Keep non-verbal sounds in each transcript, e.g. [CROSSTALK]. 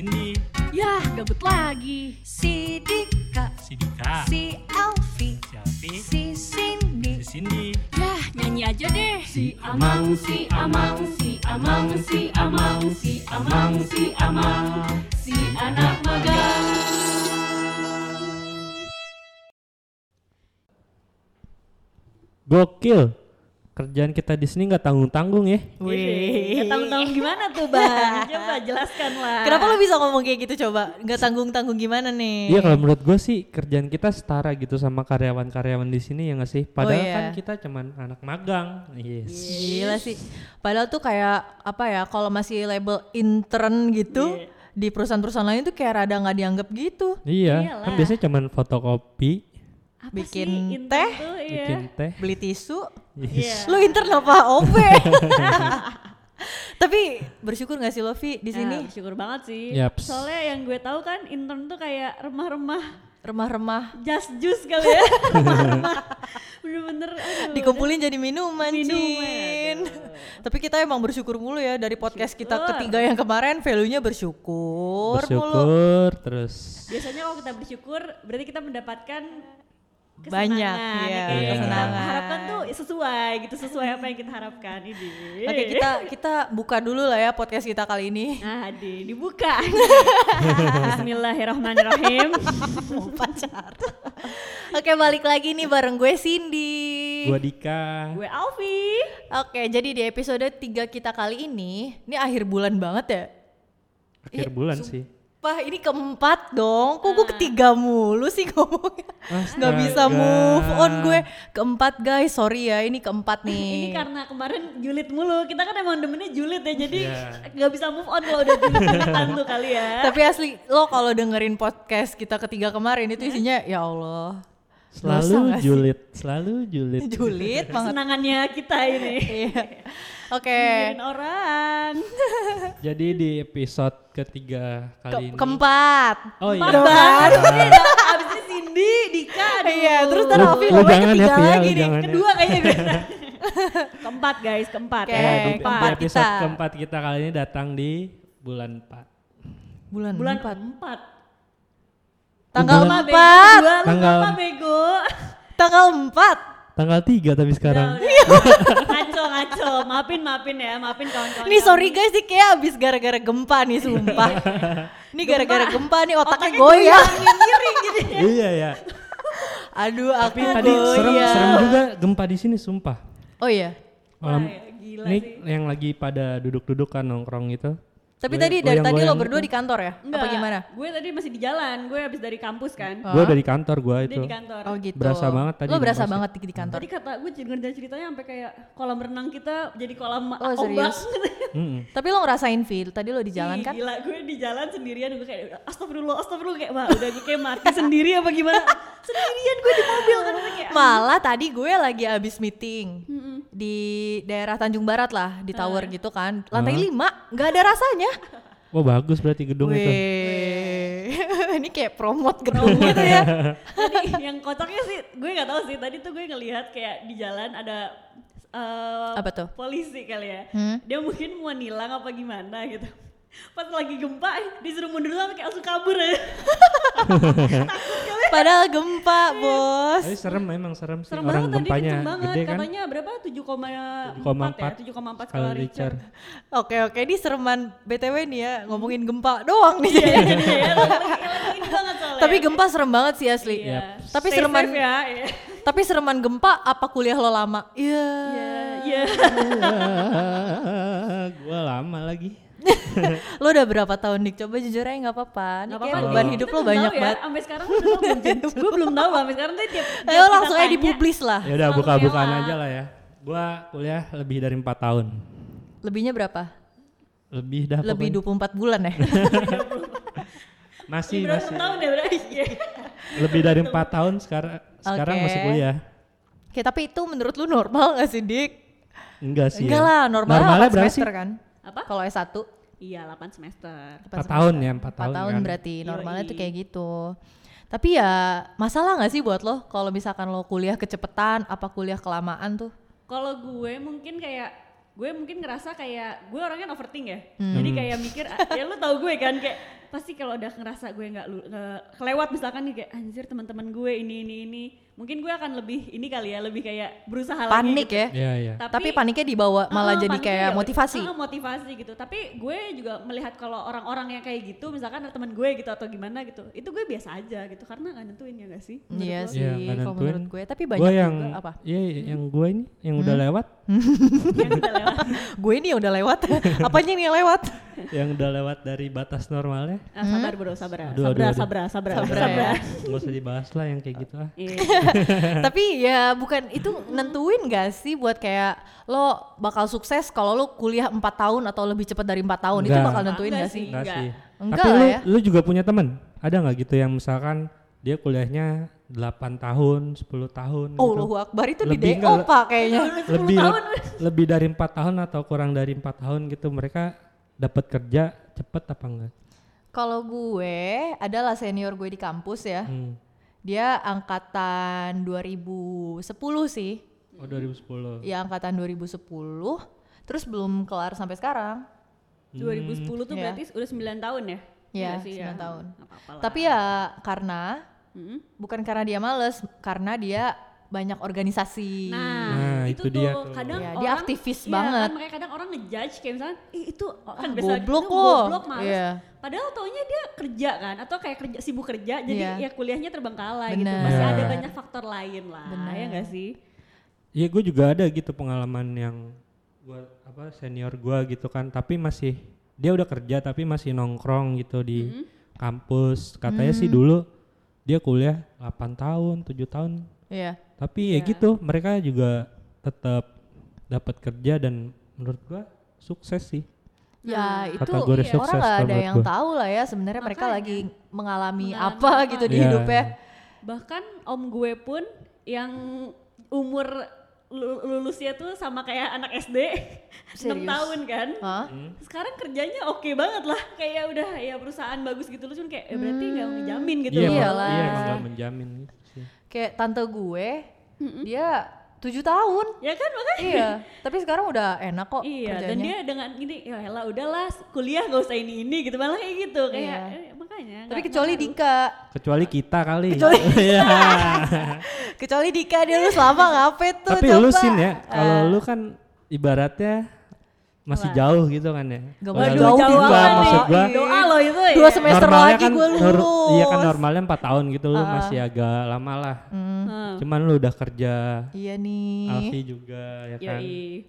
Cindy, Yah, gabut lagi. Si Dika, si Dika, si Alfi, si Alfi, si Cindy, si Cindy, Yah, nyanyi aja deh. Si Amang, si Amang, si Amang, si Amang, si Amang, si Amang, si anak magang. Gokil. Kerjaan kita di sini nggak tanggung-tanggung ya. Wih, tanggung-tanggung gimana tuh bang? Coba jelaskan lah. Kenapa lo bisa ngomong kayak gitu coba? Nggak tanggung-tanggung gimana nih? Iya kalau menurut gue sih kerjaan kita setara gitu sama karyawan-karyawan di sini ya nggak sih. Padahal iya. kan kita cuman anak magang. Yes. Gila sih. Padahal tuh kayak apa ya? Kalau masih label intern gitu di perusahaan-perusahaan lain tuh kayak rada nggak dianggap gitu. Iya, Iyalah. kan biasanya cuman fotokopi, Apa bikin sih teh, tuh, iya. bikin teh. Beli tisu. Yes. Lo intern apa? OP. Tapi bersyukur gak sih Lovi di Ya, sini? bersyukur banget sih. Yaps. Soalnya yang gue tahu kan intern tuh kayak remah-remah Remah-remah just juice kali ya. Remah-remah. [LAUGHS] [LAUGHS] Bener-bener aduh, dikumpulin jadi minuman, Minuman. Tapi kita emang bersyukur mulu ya dari podcast kita Bersyukur. ketiga yang kemarin value-nya bersyukur, mulu. Bersyukur terus. Biasanya kalau kita bersyukur berarti kita mendapatkan kesenangan, iya, ya kan? Kesenangan. harapkan tuh sesuai gitu sesuai apa yang kita harapkan ini. Oke kita kita buka dulu lah ya podcast kita kali ini. Nah, di dibuka. [LAUGHS] Bismillahirrahmanirrahim. [LAUGHS] Mau pacar. Oke balik lagi nih bareng gue Cindy. Gua Dika. gue Alfi. Oke jadi di episode 3 kita kali ini, ini akhir bulan banget ya. Akhir bulan sih. Wah ini keempat dong, kok gue ketiga mulu sih [LAUGHS] ngomongnya Nggak bisa move on gue Keempat guys, sorry ya ini keempat [LAUGHS] Ini nih karena kemarin julid mulu. Kita kan emang demennya julid ya. Jadi Iya. nggak bisa move on kalau udah julid-julidan tuh kali ya. Tapi asli lo kalau dengerin podcast kita ketiga kemarin itu isinya ya Allah Selalu julid, selalu julid. Julid banget Senangannya kita ini. [LAUGHS] Iya. Oke Nyinyirin orang. [LAUGHS] Jadi di episode ketiga Ke- kali ini. keempat Oh iya. Empat baru nih. Abis ini Cindy, Dika, aduh. Iya terus ntar ngomongnya jangan ya, ketiga ya, lagi nih jangan. kedua kayaknya gue. [LAUGHS] keempat guys, keempat. Oke, ya, Ya, di- di keempat episode kita. keempat kita kali ini datang di bulan 4. Bulan, Bulan empat keempat. Tanggal empat Dua, lu Tanggal- lupa bego. Tanggal empat Tanggal 3 tapi sekarang. [LAUGHS] ngaco, ngaco. Maafin, maafin ya. Maafin kawan-kawan. Nih sorry guys nih kayak abis gara-gara gempa nih sumpah [LAUGHS] Nih gara-gara gempa nih otaknya Otaknya goyang miring gitu. [LAUGHS] iya ya. Aduh aku Tapi tadi serem, goyang serem juga gempa di sini sumpah. Oh iya Malam Wah, ya, gila ini sih. yang lagi pada duduk-duduk kan nongkrong gitu. Tapi Goyang- tadi dari tadi lo goyang-goyang berdua gitu. di kantor ya? Enggak, Apa gimana? Gue tadi masih di jalan. Gue habis dari kampus kan. Gue dari kantor gua Dia itu. di kantor. Oh gitu. Berasa banget tadi Lo berasa banget di, di kantor. Tadi kata gue dengar ceritanya sampai kayak kolam renang kita jadi kolam Oh, ombak. serius? [LAUGHS] Mm-mm. Tapi lo ngerasain feel. Tadi lo di jalan kan? Gila gue di jalan sendirian gue kayak astagfirullah astagfirullah kayak wah udah gue kayak mati sendiri apa gimana [LAUGHS] sendirian gue di mobil kan kayak Malah tadi gue lagi abis meeting Mm-mm. di daerah Tanjung Barat lah di tower Eh. gitu kan. Lantai Hah? lima nggak ada rasanya. Wah bagus berarti gedung itu. Weh, [LAUGHS] ini kayak promote gedung gitu ya. [LAUGHS] tadi yang kocaknya sih gue nggak tahu sih tadi tuh gue ngelihat kayak di jalan ada eh, Apa tuh? polisi kali ya Hmm? dia mungkin mau nilang apa gimana gitu pas lagi gempa eh, disuruh mundur sama kayak langsung kabur ya [LAUGHS] Padahal gempa bos. Tapi serem memang serem sih serem orang banget tadi gempanya kenceng banget gede kan. katanya berapa 7,4 7,4 ya 7,4 skala Richter. Oke oke, ini sereman BTW nih ya ngomongin gempa doang nih. Iya, iya, iya, lagi ini banget soalnya. Tapi gempa serem banget sih asli. Iya. Tapi Stay sereman safe ya. Iya. tapi sereman gempa apa kuliah lo lama? Iya. Iya, iya. gua lama lagi. Lo udah berapa tahun dik? Coba jujur aja nggak apa-apa. Ini Nggak kayak apa-apa. beban hidup lo banyak ya, banget. Sampai sekarang gue belum [LAUGHS] gue belum tahu sampai sekarang tuh tiap tiap Ayo kita langsung aja dipublis lah. Ya udah buka-bukaan aja lah ya. Gua kuliah lebih dari empat tahun. Lebihnya berapa? Lebih dah Lebih pokoknya. 24 bulan ya. [LAUGHS] Masih Berapa masih. tahun ya berarti? [LAUGHS] Iya. Lebih dari empat tahun sekarang sekarang Oke. masih kuliah. Oke, tapi itu menurut lu normal gak sih dik? Enggak sih. Enggak ya. lah, normal Normalnya 4 berapa semester sih? kan? Apa? Kalau S1 Iya, 8 semester. Empat tahun ya, empat 4 tahun tahun kan. berarti normalnya tuh Yoi. kayak gitu. Tapi ya masalah gak sih buat lo kalau misalkan lo kuliah kecepetan apa kuliah kelamaan tuh? Kalau gue mungkin kayak gue mungkin ngerasa kayak gue orangnya overthink ya. Hmm. Jadi kayak mikir ah, ya lu tau gue kan kayak pasti kalau udah ngerasa gue nggak kelewat misalkan nih kayak anjir teman-teman gue ini ini ini mungkin gue akan lebih ini kali ya lebih kayak berusaha lagi Panik gitu. ya. Iya iya. Tapi paniknya dibawa malah Ah, jadi kayak ya- motivasi. ah, motivasi gitu. Tapi gue juga melihat kalau orang-orang yang kayak gitu, misalkan ada teman gue gitu atau gimana gitu, itu gue biasa aja gitu karena nggak nentuin ya gak sih? Iya sih, Iya, nggak kalau menurut gue. Tapi banyak Gue yang juga apa? Iya, yang gue ini yang udah Hmm? lewat, [LAUGHS] yang udah lewat. [LAUGHS] gue ini udah lewat. [LAUGHS] Apanya nih yang lewat? yang udah lewat dari batas normalnya. Ah, sabar bro, sabar, Aduh, sabar, aduh, aduh. sabar, sabar, Sabar sabar. ya. Nggak usah dibahas lah yang kayak gitu ah. Iya. [LAUGHS] Tapi ya bukan itu nentuin gak sih buat kayak lo bakal sukses kalau lo kuliah 4 tahun atau lebih cepat dari 4 tahun itu Enggak. bakal nentuin Enggak gak sih? sih. Enggak Enggak. sih. Enggak Tapi lah lu ya. lu juga punya temen? Ada nggak gitu yang misalkan dia kuliahnya 8 tahun, 10 tahun Oh, gitu. Akbar itu di Lebih DO enggak, pak kayaknya. lebih lebih dari empat tahun atau kurang dari empat tahun gitu mereka dapat kerja cepet apa enggak? Kalau gue adalah senior gue di kampus ya. Hmm. Dia angkatan 2010 sih. Oh 2010. Ya angkatan 2010. Terus belum kelar sampai sekarang. 2010 tuh Iya. berarti udah 9 tahun ya? Iya, Nggak sih, 9 tahun. Nggak apa-apa lah. Tapi ya karena Mm-mm. bukan karena dia males, karena dia banyak organisasi. Nah, Nah, itu, itu tuh dia tuh. kadang Iya, orang dia aktivis iya, banget. Kan, makanya kadang orang ngejudge kayak misalnya, ih itu kan Ah, goblok itu kok." goblok males. Iya. Padahal taunya dia kerja kan, atau kayak kerja sibuk kerja, jadi Iya. ya kuliahnya terbengkalai gitu. Masih ada Iya. banyak faktor lain lah, Bener. ya nggak sih? Iya gue juga ada gitu pengalaman yang gua apa senior gua gitu kan tapi masih dia udah kerja tapi masih nongkrong gitu di Mm-hmm. kampus katanya Hmm. sih dulu dia kuliah 8 tahun 7 tahun Iya. tapi ya Iya. gitu mereka juga tetap dapat kerja dan menurut gua sukses sih Ya itu Kategori iya, orang nggak ada yang gua. tahu lah ya sebenarnya mereka lagi mengalami, Mengalami apa apa. gitu di Iya. hidupnya. Bahkan om gue pun yang umur lu- lulusnya tuh sama kayak anak SD 6 [LAUGHS] Serius? tahun kan. Hah? Sekarang kerjanya oke banget lah, kayak udah ya perusahaan bagus gitu loh, cuman kayak eh, berarti nggak menjamin gitu iya Iyalah. iya emang gak menjamin gitu Kayak tante gue, dia tujuh tahun. Ya kan makanya. iya. Tapi sekarang udah enak kok Iya, dan kerjanya. dia dengan ini ya elah udahlah kuliah gak usah ini ini gitu malah kayak gitu kayak Iya. makanya. Tapi kecuali ngaruh. Dika, kecuali kita kali Kecuali- [LAUGHS] Iya. kecuali Dika dia lu selama ngapain tuh tapi coba. lu sin ya kalau Eh, lu kan ibaratnya masih Apa? jauh gitu kan ya Gak Padahal Waduh, jauh kita, banget maksud nih. gua doa lo itu ya. dua semester normalnya lagi kan gue nor- lulus. iya kan normalnya 4 tahun gitu lu Ah. masih agak lama lah Hmm, cuman lu udah kerja iya nih. Alfi juga ya kan Yoi.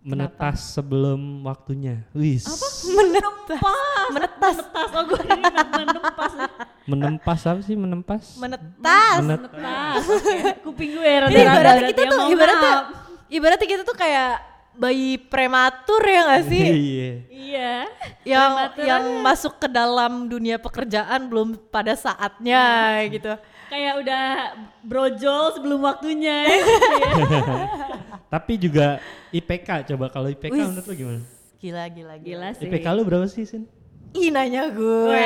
menetas sebelum waktunya wis Menetas. Menetas. Menetas oh gue ini menempas menempas apa sih menempas Menetas. Menet- menetas oke. kuping gue rada Ini ibaratnya kita tuh ibaratnya ibaratnya kita tuh kayak bayi prematur ya gak sih? [LAUGHS] iya iya yang Prematur yang masuk ke dalam dunia pekerjaan belum pada saatnya gitu. kayak udah brojol sebelum waktunya ya. [LAUGHS] Tapi juga IPK coba kalau IPK Wis. menurut lu gimana Gila gila gila. gila sih IPK lu berapa sih Sin? Ih nanya gue.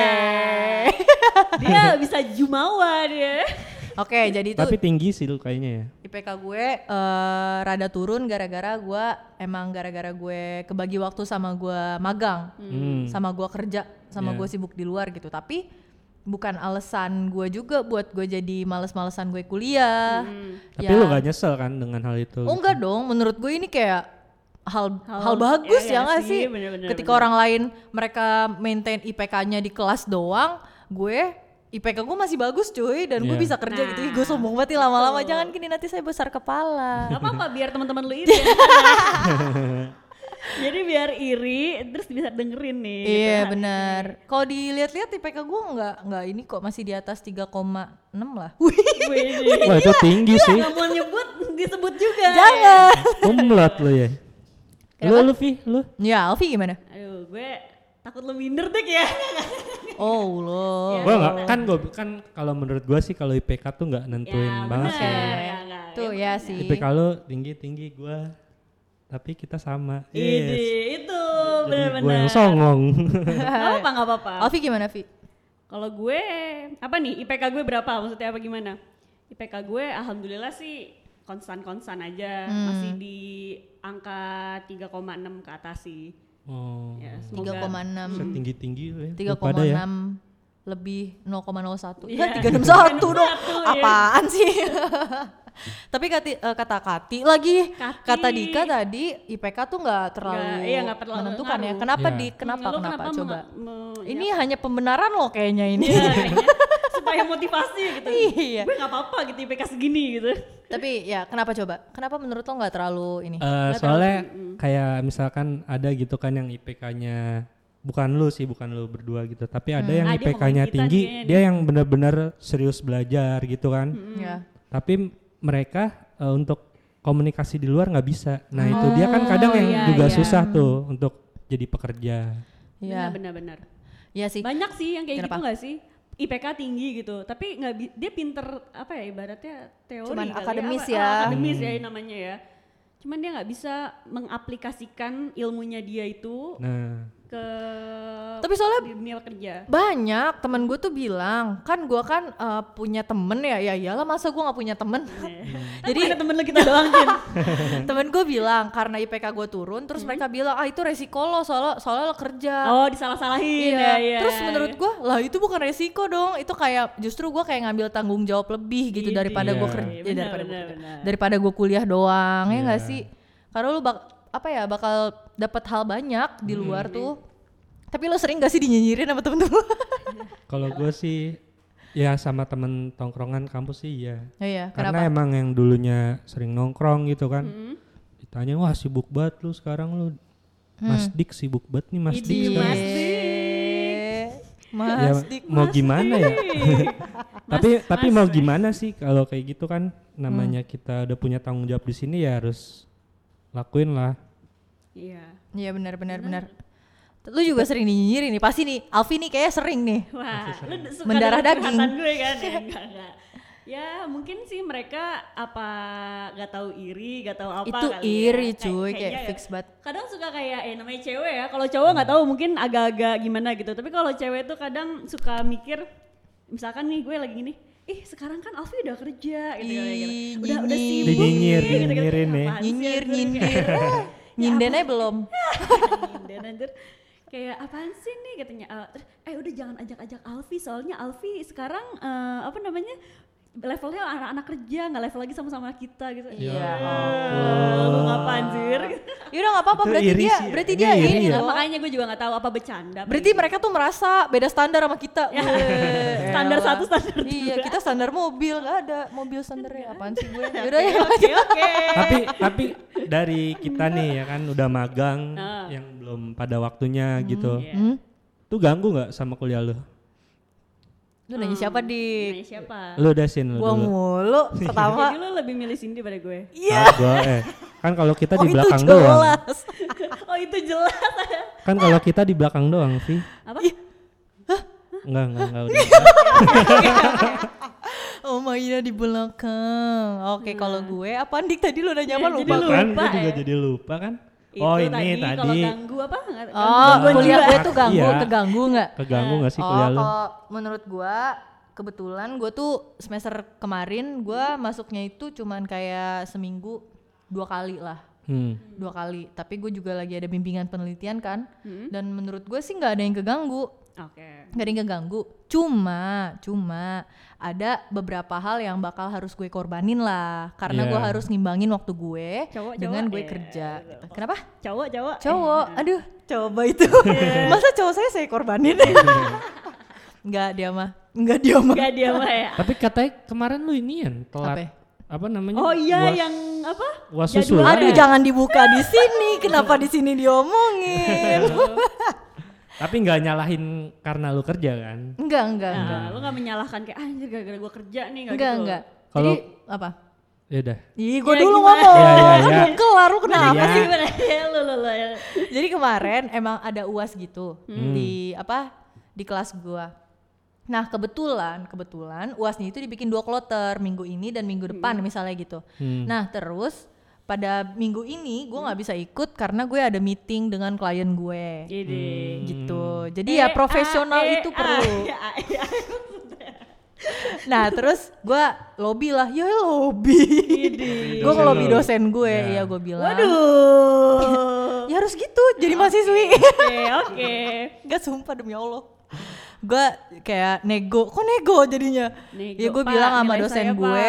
[LAUGHS] dia bisa jumawa dia Oke, jadi itu tapi tinggi sih lu kayaknya ya IPK gue eh, rada turun gara-gara gue emang gara-gara gue kebagi waktu sama gue magang, Hmm. sama gue kerja, sama Iya. gue sibuk di luar gitu. Tapi bukan alasan gue juga buat gue jadi males-malesan gue kuliah. Tapi Ya. lu gak nyesel kan dengan hal itu? Oh enggak dong, menurut gue ini kayak hal hal, Hal- bagus ya, ya ya nggak sih, sih? bener-bener, Ketika bener. orang lain mereka maintain IPK-nya di kelas doang, gue IPK gue masih bagus cuy dan gue Iya. bisa kerja gitu. Ih, gue Nah, sombong banget lama-lama. Jangan gini nanti saya besar kepala. Gak apa-apa biar teman-teman lu iri. [LAUGHS] Jadi biar iri terus bisa dengerin nih. gitu Iya hari benar. Kalau dilihat-lihat IPK gue nggak nggak ini kok masih di atas 3,6 lah. [LAUGHS] Wih. Wih, Wah itu tinggi sih. Gak mau nyebut disebut juga. jangan. [LAUGHS] Umlat lu ya. Lu lu Vi, lu? Ya, Alfi gimana? Aduh gue takut lu minder deh ya. Oh [LAUGHS] lo. Gua enggak kan gua kan kalau menurut gua sih kalau IPK tuh nggak nentuin ya banget bener, sih. ya enggak. Tuh ya sih. IPK lu tinggi-tinggi gua tapi kita sama. Ide Yes. itu Jadi benar-benar. gua yang songong. Gak apa-apa, gak apa-apa. Alfi gimana, Vi? Kalau gue, apa nih IPK gue berapa? Maksudnya apa gimana? IPK gue alhamdulillah sih konstan-konstan aja. Hmm. Masih di angka 3,6 ke atas sih. Oh. Ya, semoga 3,6 Setinggi tinggi ya. lu 3,6 pada ya. lebih 0,01 Iya. ya 361 dong 361, iya. apaan sih [LAUGHS] tapi kati, eh, kata Kati lagi Kati. kata Dika tadi IPK tuh nggak terlalu Nggak, iya, nggak terlalu menentukan ya ngaruh. kenapa Iya. di kenapa Lu kenapa, coba me- me- ini ya, hanya pembenaran loh kayaknya ini ya, kayaknya [LAUGHS] supaya motivasi gitu. Iya. Gue nggak apa-apa gitu IPK segini gitu. tapi ya kenapa coba kenapa menurut lo nggak terlalu ini Eh, soalnya kayak misalkan ada gitu kan yang IPK-nya bukan lu sih, bukan lu berdua gitu, tapi ada yang Ah, dia IPK-nya tinggi, nih, dia yang benar-benar serius belajar gitu kan. ya Tapi mereka eh, untuk komunikasi di luar nggak bisa. Nah, itu dia kan kadang yang iya, juga iya. susah tuh untuk jadi pekerja. ya Benar-benar. ya sih Banyak sih yang kayak Kenapa? gitu nggak sih? IPK tinggi gitu, tapi nggak bi- dia pinter apa ya ibaratnya teori Cuman kali akademis apa- ya. ah, akademis ya namanya ya. Cuman dia nggak bisa mengaplikasikan ilmunya dia itu Nah, ke Tapi soalnya- dunia kerja. banyak temen gue tuh bilang kan gue kan eh, punya temen ya ya iyalah masa gue nggak punya temen [LAUGHS] Jadi ada temen lu kita doang [LAUGHS] temen gue bilang karena IPK gue turun terus mereka bilang ah itu resiko lo soalnya soalnya lo kerja Oh disalah-salahin Iya. ya, iya. Terus menurut gue lah itu bukan resiko dong. Itu kayak justru gue kayak ngambil tanggung jawab lebih gitu Idih. daripada gue Iya. kerja Benar, daripada gua benar. daripada gue kuliah doang ya nggak Iya. sih? Karena lu bak apa ya bakal dapat hal banyak di luar tuh. Tapi lo sering gak sih dinyinyirin sama temen-temen? [LAUGHS] kalau gue sih ya sama temen tongkrongan kampus sih ya. oh iya, Karena kenapa? emang yang dulunya sering nongkrong gitu kan. Mm. Ditanya wah sibuk banget lu sekarang lu. Mas Dik sibuk banget nih Mas Idih, Dik sekarang. Mas Eh, Mas ya, Dik, mau Mas gimana ya? [LAUGHS] tapi tapi Mas, mau Mas. gimana sih kalau kayak gitu kan namanya Hmm. kita udah punya tanggung jawab di sini ya harus lakuin lah. Iya. Iya benar benar benar. Lu juga sering dinyinyirin nih, pasti nih. Alfi nih kayaknya sering nih. Wah, lu d- suka Mendarah daging. gue kan? [LAUGHS] Ya, enggak, enggak. Ya mungkin sih mereka apa gak tahu iri, gak tahu apa Itu kali iri ya. cuy, kayaknya kayak ya. fix banget. Kadang suka kayak eh namanya cewek ya. Kalau cowok nggak tahu mungkin agak-agak gimana gitu. Tapi kalau cewek tuh kadang suka mikir, misalkan nih gue lagi gini, ih sekarang kan Alfi udah kerja gitu, Ih, gitu. Udah udah nyinyir. sibuk Dinyinyir, nih, gitu, gitu. ya. Nyinyir anjir, nyindir. kayak- Nyinden aja belum. [LAUGHS] Nyinden anjir. Kayak apaan sih nih katanya eh, eh udah jangan ajak-ajak Alfi soalnya Alfi sekarang eh, apa namanya levelnya anak-anak kerja nggak level lagi sama-sama kita gitu. Iya. Eh, Lu ngapain anjir? Yaudah nggak apa-apa Itu berarti iri dia sih ya. berarti Ini dia iri ini ya. loh. Makanya gue juga nggak tahu apa bercanda. Berarti gitu. mereka tuh merasa beda standar sama kita. [LAUGHS] Ya. Standar satu, standar Iya, kita standar mobil, nggak ada mobil standarnya. Apaan sih gue? Yaudah Oke, ya. Oke oke. tapi tapi dari kita nih ya kan udah magang Ah. yang belum pada waktunya gitu. Iya. Hmm? Tuh ganggu nggak sama kuliah lu? Lu nanya siapa di? Nanya siapa? Lu udah sin lu Gua dulu. mulu [LAUGHS] pertama. Jadi lu lebih milih Cindy pada gue. Iya. Ah, gua, eh. Kan kalau kita Oh di itu belakang doang. [LAUGHS] oh itu jelas. Kan kalau kita di belakang doang, Vi. apa? Enggak, enggak, enggak udah. [LAUGHS] Oh mainnya di belakang. Oke, kalau gue apa Dik tadi lu nanya apa Iya, lupa? jadi gue. kan lupa gua juga ya. jadi lupa kan. Itu oh ini tadi, tadi, kalau ganggu apa? Oh, gangguan kuliah gue tuh ganggu, Iya. keganggu nggak? keganggu nggak sih oh, kuliah lu? kalau menurut gua kebetulan gue tuh semester kemarin gua masuknya itu cuman kayak seminggu dua kali lah Hmm. dua kali tapi gue juga lagi ada bimbingan penelitian kan Hmm. dan menurut gue sih nggak ada yang keganggu Oke. nggak ada yang keganggu cuma cuma ada beberapa hal yang bakal harus gue korbanin lah karena Iya. gue harus ngimbangin waktu gue Cowok, dengan cowok, gue iya. kerja gitu. kenapa Cowok, cowok. cowok Eh, aduh coba itu [LAUGHS] masa cowok saya saya korbanin [LAUGHS] nggak dia mah nggak dia mah Enggak dia mah ya. Tapi katanya kemarin lu inian telat. Apa? Apa, namanya? Oh iya Was- yang apa? was Jadwal. susulan. aduh jangan dibuka di sini kenapa di sini diomongin [LAUGHS] Tapi nggak nyalahin karena lu kerja kan? enggak enggak enggak Nah, lu gak menyalahkan kayak ah, anjir gara-gara gue kerja nih enggak enggak gitu. enggak Kalau- jadi apa Ya udah. Ih, gue Ya, dulu gimana? ngomong. Ya, ya, ya. Belum [LAUGHS] kelar lu kenapa Iya. sih? Gimana [LAUGHS] ya lu lu lu. ya. Jadi kemarin emang ada UAS gitu Hmm. di apa? Di kelas gua. Nah, kebetulan, kebetulan UASnya itu dibikin dua kloter, minggu ini dan minggu depan misalnya gitu. Hmm. Nah, terus pada minggu ini gua nggak bisa ikut karena gue ada meeting dengan klien gue. Jadi Gitu. Jadi ya profesional Eh, itu ah, perlu. [LAUGHS] ya, ya. Nah, terus gua lobby lah. Ya lobby. gue ngelobi lo. dosen gue, Ya. ya gue bilang. Waduh. [LAUGHS] ya harus gitu jadi mahasiswi. Oke, [LAUGHS] oke. Gak sumpah demi Allah. Gue kayak nego, kok nego jadinya? Nego, ya gue bilang sama dosen saya, gue,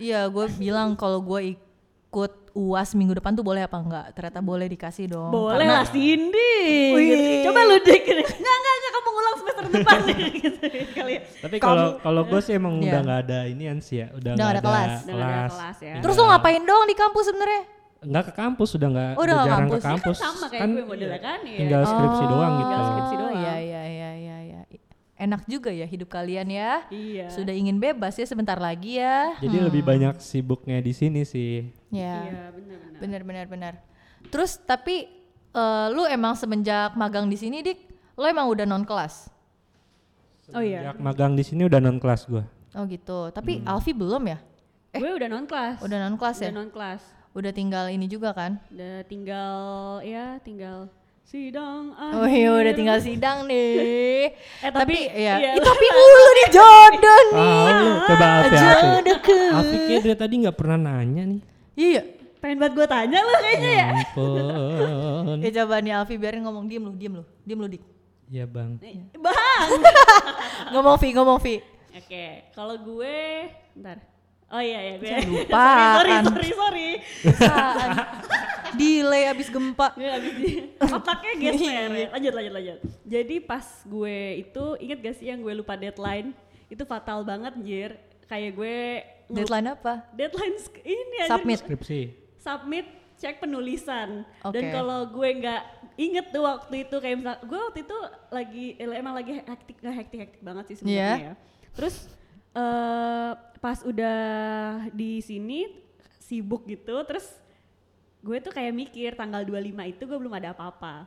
iya gue bilang kalau gue ikut uas minggu depan tuh boleh apa enggak? Ternyata boleh dikasih dong. Boleh Karena- lah Cindy. Wih. Gitu. Coba lu dik. Enggak, enggak, enggak kamu ngulang semester depan [LAUGHS] gitu kali ya. Tapi kalau kalau gue sih emang Iya. udah nggak ada inian sih ya, udah Udah nggak nggak ada kelas. Udah nggak ada kelas ya. Terus lo ngapain dong di kampus sebenarnya? Nggak ke kampus, udah nggak Oh, udah udah nggak jarang kampus. ke kampus. Sama kayak gue modelnya kan ya. Tinggal skripsi doang gitu. Tinggal skripsi doang. Iya iya iya iya iya. Enak juga ya hidup kalian ya. Iya. Sudah ingin bebas ya sebentar lagi ya. Jadi lebih banyak sibuknya di sini sih. Ya. Iya, benar-benar. Benar benar benar. Terus tapi eh, lu emang semenjak magang di sini dik, lu emang udah non kelas. Oh iya. Magang di sini udah non kelas gue. Oh gitu. Tapi Hmm. Alfi belum ya? Gue udah non kelas. Udah non kelas ya? Udah non kelas. Udah tinggal ini juga kan? Udah tinggal ya tinggal sidang Oh iya udah tinggal sidang nih. [LAUGHS] Eh tapi, ya, iya. Ih, tapi mulu nih jodoh nih. Ah, lu coba Alfi Alfi. Jodoh ke. Dari tadi nggak pernah nanya nih. Iya. pengen banget gue tanya lu kayaknya ya. Ya ampun. Ya coba nih Alfi biarin ngomong diem lu, diem lu, diem lu dik. Ya bang. Bang. [LAUGHS] ngomong Vi, ngomong Vi. Oke, kalau gue ntar. Oh iya ya gue. lupa [LAUGHS] sorry, sorry, sorry, sorry. Delay abis gempa. Abis di [LAUGHS] otaknya geser. ya. Lanjut, lanjut, lanjut. Jadi pas gue itu inget gak sih yang gue lupa deadline? Itu fatal banget anjir. Kayak gue Deadline apa? deadline ini. Submit. Skripsi. submit cek penulisan dan Oke. kalau gue nggak inget tuh waktu itu kayak misal gue waktu itu lagi emang lagi hektik nggak hektik hektik banget sih sebenarnya Iya. ya terus eh pas udah di sini sibuk gitu terus gue tuh kayak mikir tanggal 25 itu gue belum ada apa-apa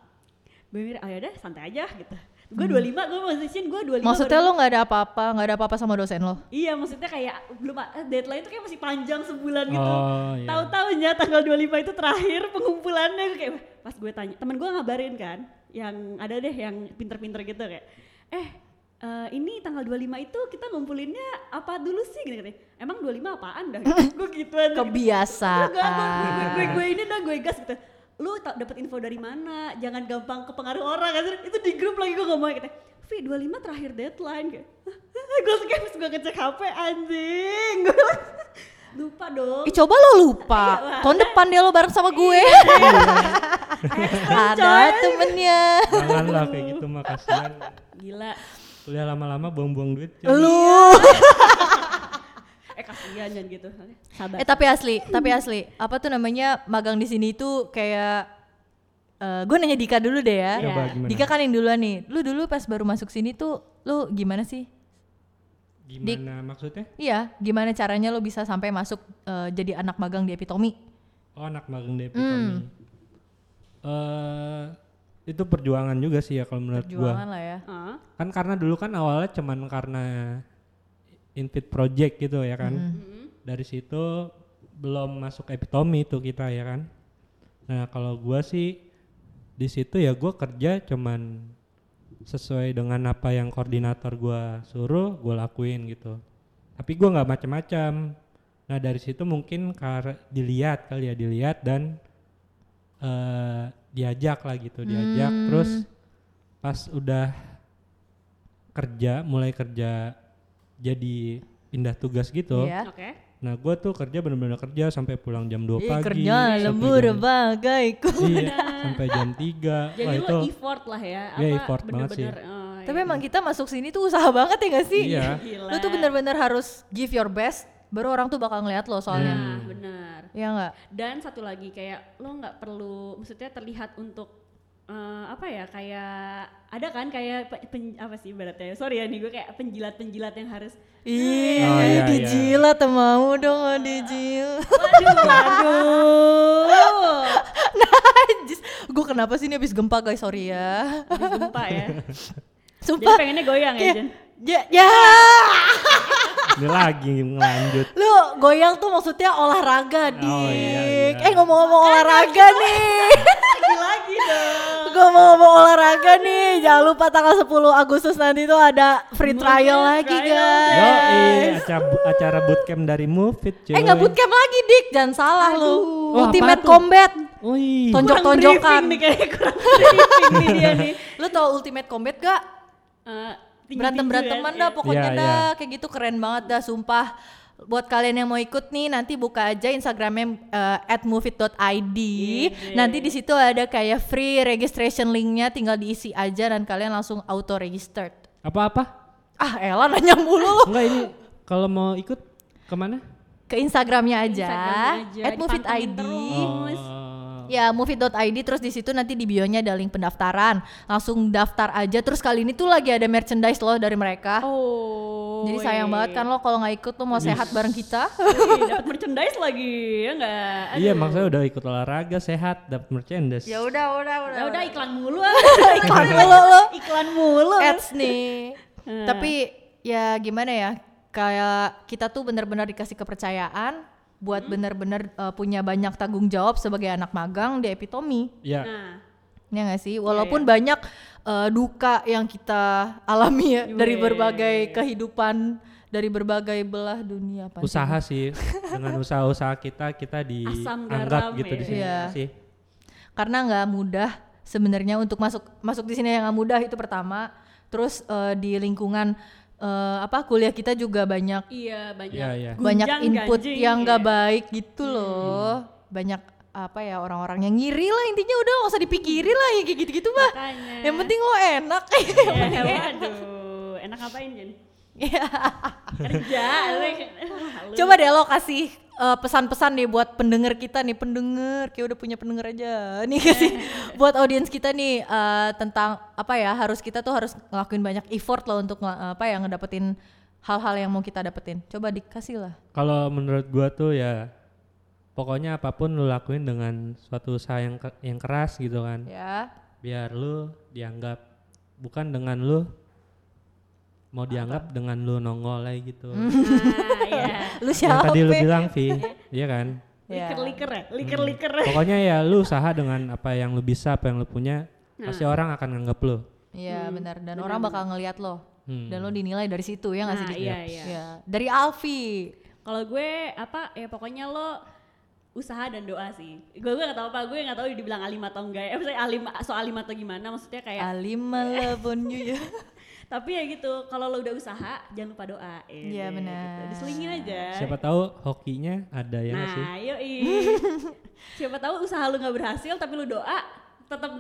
gue mikir oh yaudah santai aja gitu gue 25 gue mau position gue 25 Hmm. Maksudnya baru- lo nggak ada apa-apa, nggak ada apa-apa sama dosen lo? Iya maksudnya kayak belum eh, deadline itu kayak masih panjang sebulan gitu. Oh, iya. Tahu-taunya tanggal 25 itu terakhir pengumpulannya gue kayak pas gue tanya teman gue ngabarin kan yang ada deh yang pinter-pinter gitu kayak eh eh, ini tanggal 25 itu kita ngumpulinnya apa dulu sih gini katanya. Emang 25 apaan dah? [LAUGHS] gue gituan. Kebiasaan. Gue, gue, gue, gue, gue ini dah gue gas gitu. Lu tak dapat info dari mana? Jangan gampang kepengaruh orang kan. Itu di grup lagi gue ngomong gitu. Vi 25 terakhir deadline [LAUGHS] kayak. gue kayak gue ngecek HP anjing. Gue [LAUGHS] lupa dong. Ih coba lo lupa. Iya, Tahun depan dia lo bareng sama gue. ada temennya. Janganlah kayak gitu mah kasihan. Gila. Kuliah lama-lama buang-buang duit. Lu. [LAUGHS] Eh kasihan jangan gitu. Sabar. Eh tapi asli, tapi asli. Apa tuh namanya magang di sini itu kayak gue nanya Dika dulu deh ya. Iya. Coba? Dika kan yang duluan nih. Lu dulu pas baru masuk sini tuh lu gimana sih? Gimana maksudnya? Iya, gimana caranya lu bisa sampai masuk eh, jadi anak magang di Epitomi? Oh anak magang di Hmm. Epitomi. Itu perjuangan juga sih ya kalau menurut gua. Perjuangan lah ya. Ah, Kan karena dulu kan awalnya cuman karena Invite Project gitu ya kan. Hmm. Dari situ belum masuk Epitomi itu kita ya kan. Nah kalau gua sih di situ ya gua kerja cuman sesuai dengan apa yang koordinator gua suruh gua lakuin gitu. Tapi gua nggak macam-macam. Nah dari situ mungkin kar dilihat kali ya dilihat dan eh diajak lah gitu diajak Hmm. terus pas udah kerja mulai kerja jadi pindah tugas gitu. Iya. Oke. Nah gue tuh kerja bener-bener kerja sampai pulang jam 2 Ih, pagi. kerja sampai lembur jam- bagai Iya, sampai jam 3. [LAUGHS] Jadi Wah lu itu effort lah ya. Iya, apa effort banget sih. oh, Tapi iya. emang kita masuk sini tuh usaha banget ya gak sih? Iya. Gila. Lu tuh bener-bener harus give your best, baru orang tuh bakal ngeliat lo soalnya. Nah, benar. Iya nggak? Dan satu lagi kayak lo nggak perlu, maksudnya terlihat untuk eh, apa ya kayak ada kan kayak pe- pen- apa sih ibaratnya sorry ya nih gue kayak penjilat-penjilat yang harus Ih, Oh, iya, dijilat mau dong oh, dijilat. waduh waduh Najis. Gue kenapa sih ini habis gempa guys, sorry ya. habis gempa ya [LAUGHS] jadi Sumpah. pengennya goyang ya Ya, Jen ya, ya. Ini lagi ngelanjut. Lu goyang tuh maksudnya olahraga, Dik. Oh, iya, iya. Eh ngomong-ngomong olahraga nih. lagi-lagi dong Gue mau ngomong olahraga nih. Jangan lupa tanggal 10 Agustus nanti tuh ada free trial lagi, trial, Yo, guys. acara, acara bootcamp dari Move It cuy. Eh nggak bootcamp lagi, Dik. Jangan salah lu. Oh, Ultimate? Combat. Wih. Tonjok- Kurang Tonjok-tonjokan. briefing nih kayaknya kurang [LAUGHS] briefing nih dia nih. Lu tau Ultimate Combat gak? Eh, tinggi-tinggi berantem beranteman kan, dah ya. pokoknya Iya, dah iya. kayak gitu keren banget dah sumpah buat kalian yang mau ikut nih nanti buka aja instagramnya eh, at moveit.id Iya. nanti di situ ada kayak free registration linknya tinggal diisi aja dan kalian langsung auto registered Apa-apa? ah Ella nanya mulu lu Enggak ini kalau mau ikut ke mana? ke instagramnya aja, Instagramnya aja, at moveit.id terus. Oh. Ya, movie.id terus di situ nanti di bionya ada link pendaftaran. Langsung daftar aja. Terus kali ini tuh lagi ada merchandise loh dari mereka. Oh. Jadi sayang iya. banget kan lo kalau nggak ikut tuh mau sehat bareng kita. [LAUGHS] Wih, dapat merchandise lagi ya enggak? Iya maksudnya udah ikut olahraga sehat dapat merchandise. ya udah, udah, udah. Ya udah iklan mulu [LAUGHS] ah. iklan mulu lo. iklan mulu. Ads nih. Hmm. Tapi ya gimana ya? Kayak kita tuh benar-benar dikasih kepercayaan buat benar-benar uh, punya banyak tanggung jawab sebagai anak magang di Epitomi. Iya. Nah, Ya nggak sih? Walaupun banyak uh, duka yang kita alami ya dari Weh. berbagai kehidupan, dari berbagai belah dunia. apa? Usaha sih dengan [LAUGHS] usaha-usaha kita kita dianggap gitu ya. di sini Iya. sih. Karena nggak mudah sebenarnya untuk masuk masuk di sini yang nggak mudah itu pertama. Terus uh, di lingkungan uh, apa kuliah kita juga banyak iya banyak. Iya, iya. banyak gunjang input ganjing, yang nggak ya. baik gitu loh. Banyak apa ya orang-orang yang ngiri lah intinya udah nggak usah dipikirin lah yang kayak gitu-gitu mah. Makanya. Yang penting lo enak. [LAUGHS] Ya, waduh, enak ngapain Jen? Iya. Kerja. Coba deh lo kasih uh, pesan-pesan nih buat pendengar kita nih, pendengar kayak udah punya pendengar aja. Nih [LAUGHS] kasih buat audiens kita nih uh, tentang apa ya, harus kita tuh harus ngelakuin banyak effort loh untuk ngela- apa ya ngedapetin hal-hal yang mau kita dapetin. Coba dikasih lah. Kalau menurut gua tuh ya pokoknya apa pun lu lakuin dengan suatu usaha yang ke- yang keras gitu kan. Ya. Biar lu dianggap bukan dengan lu mau dianggap dengan lu nongol aja gitu. Nah, ya. Lu yang siapa? tadi lu bilang Vi, iya kan? Ya. Liker-liker ya, liker-liker. Pokoknya ya lu usaha dengan apa yang lu bisa, apa yang lu punya, pasti orang akan nganggap lu. Iya benar dan orang bakal ngeliat lo Hmm. dan lo dinilai dari situ ya nggak sih? Nah, Dik? iya, iya. Ya. Dari Alfi. Kalau gue apa ya pokoknya lo usaha dan doa sih. Gue gue gak tahu apa, gue gak tahu dibilang alim atau enggak ya. Maksudnya alim soal alim atau gimana maksudnya kayak Alim [LAUGHS] you ya. Tapi ya gitu, kalau lo udah usaha jangan lupa doa. Iya, deh, benar. Gitu. Diselingin aja. Siapa tahu hokinya ada ya nggak sih? nah, yoi. [LAUGHS] Siapa tahu usaha lu nggak berhasil tapi lu doa tetap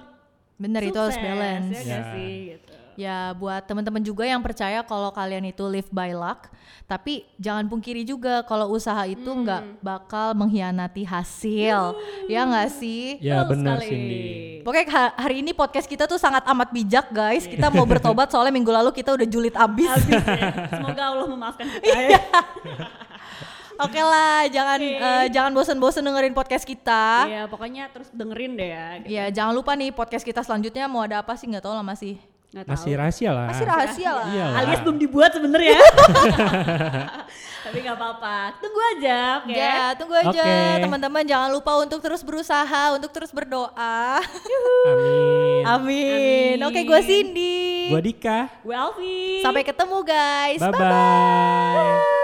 Bener itu harus balance. Ya, Ya. sih gitu. Ya buat teman-teman juga yang percaya kalau kalian itu live by luck, tapi jangan pungkiri juga kalau usaha itu Hmm. nggak bakal mengkhianati hasil, ya nggak sih? Ya benar sekali. Cindy. Pokoknya ha- hari ini podcast kita tuh sangat amat bijak guys. Kita mau bertobat soalnya minggu lalu kita udah julid abis. Habis ya. Semoga Allah memaafkan kita ya. Oke lah, jangan eh, jangan bosen-bosen dengerin podcast kita. Iya, pokoknya terus dengerin deh ya. Gitu. Ya jangan lupa nih podcast kita selanjutnya mau ada apa sih nggak tahu lah masih Nggak tahu. Masih rahasia lah. masih rahasia lah. Iya lah. Alias belum dibuat sebenarnya. [LAUGHS] Tapi nggak apa-apa. Tunggu aja, oke? Ya, tunggu aja Oke. teman-teman jangan lupa untuk terus berusaha, untuk terus berdoa. [LAUGHS] Amin. Amin. Amin. Oke, gue Cindy. Gua Dika. Gue Alfi. Sampai ketemu guys. Bye bye.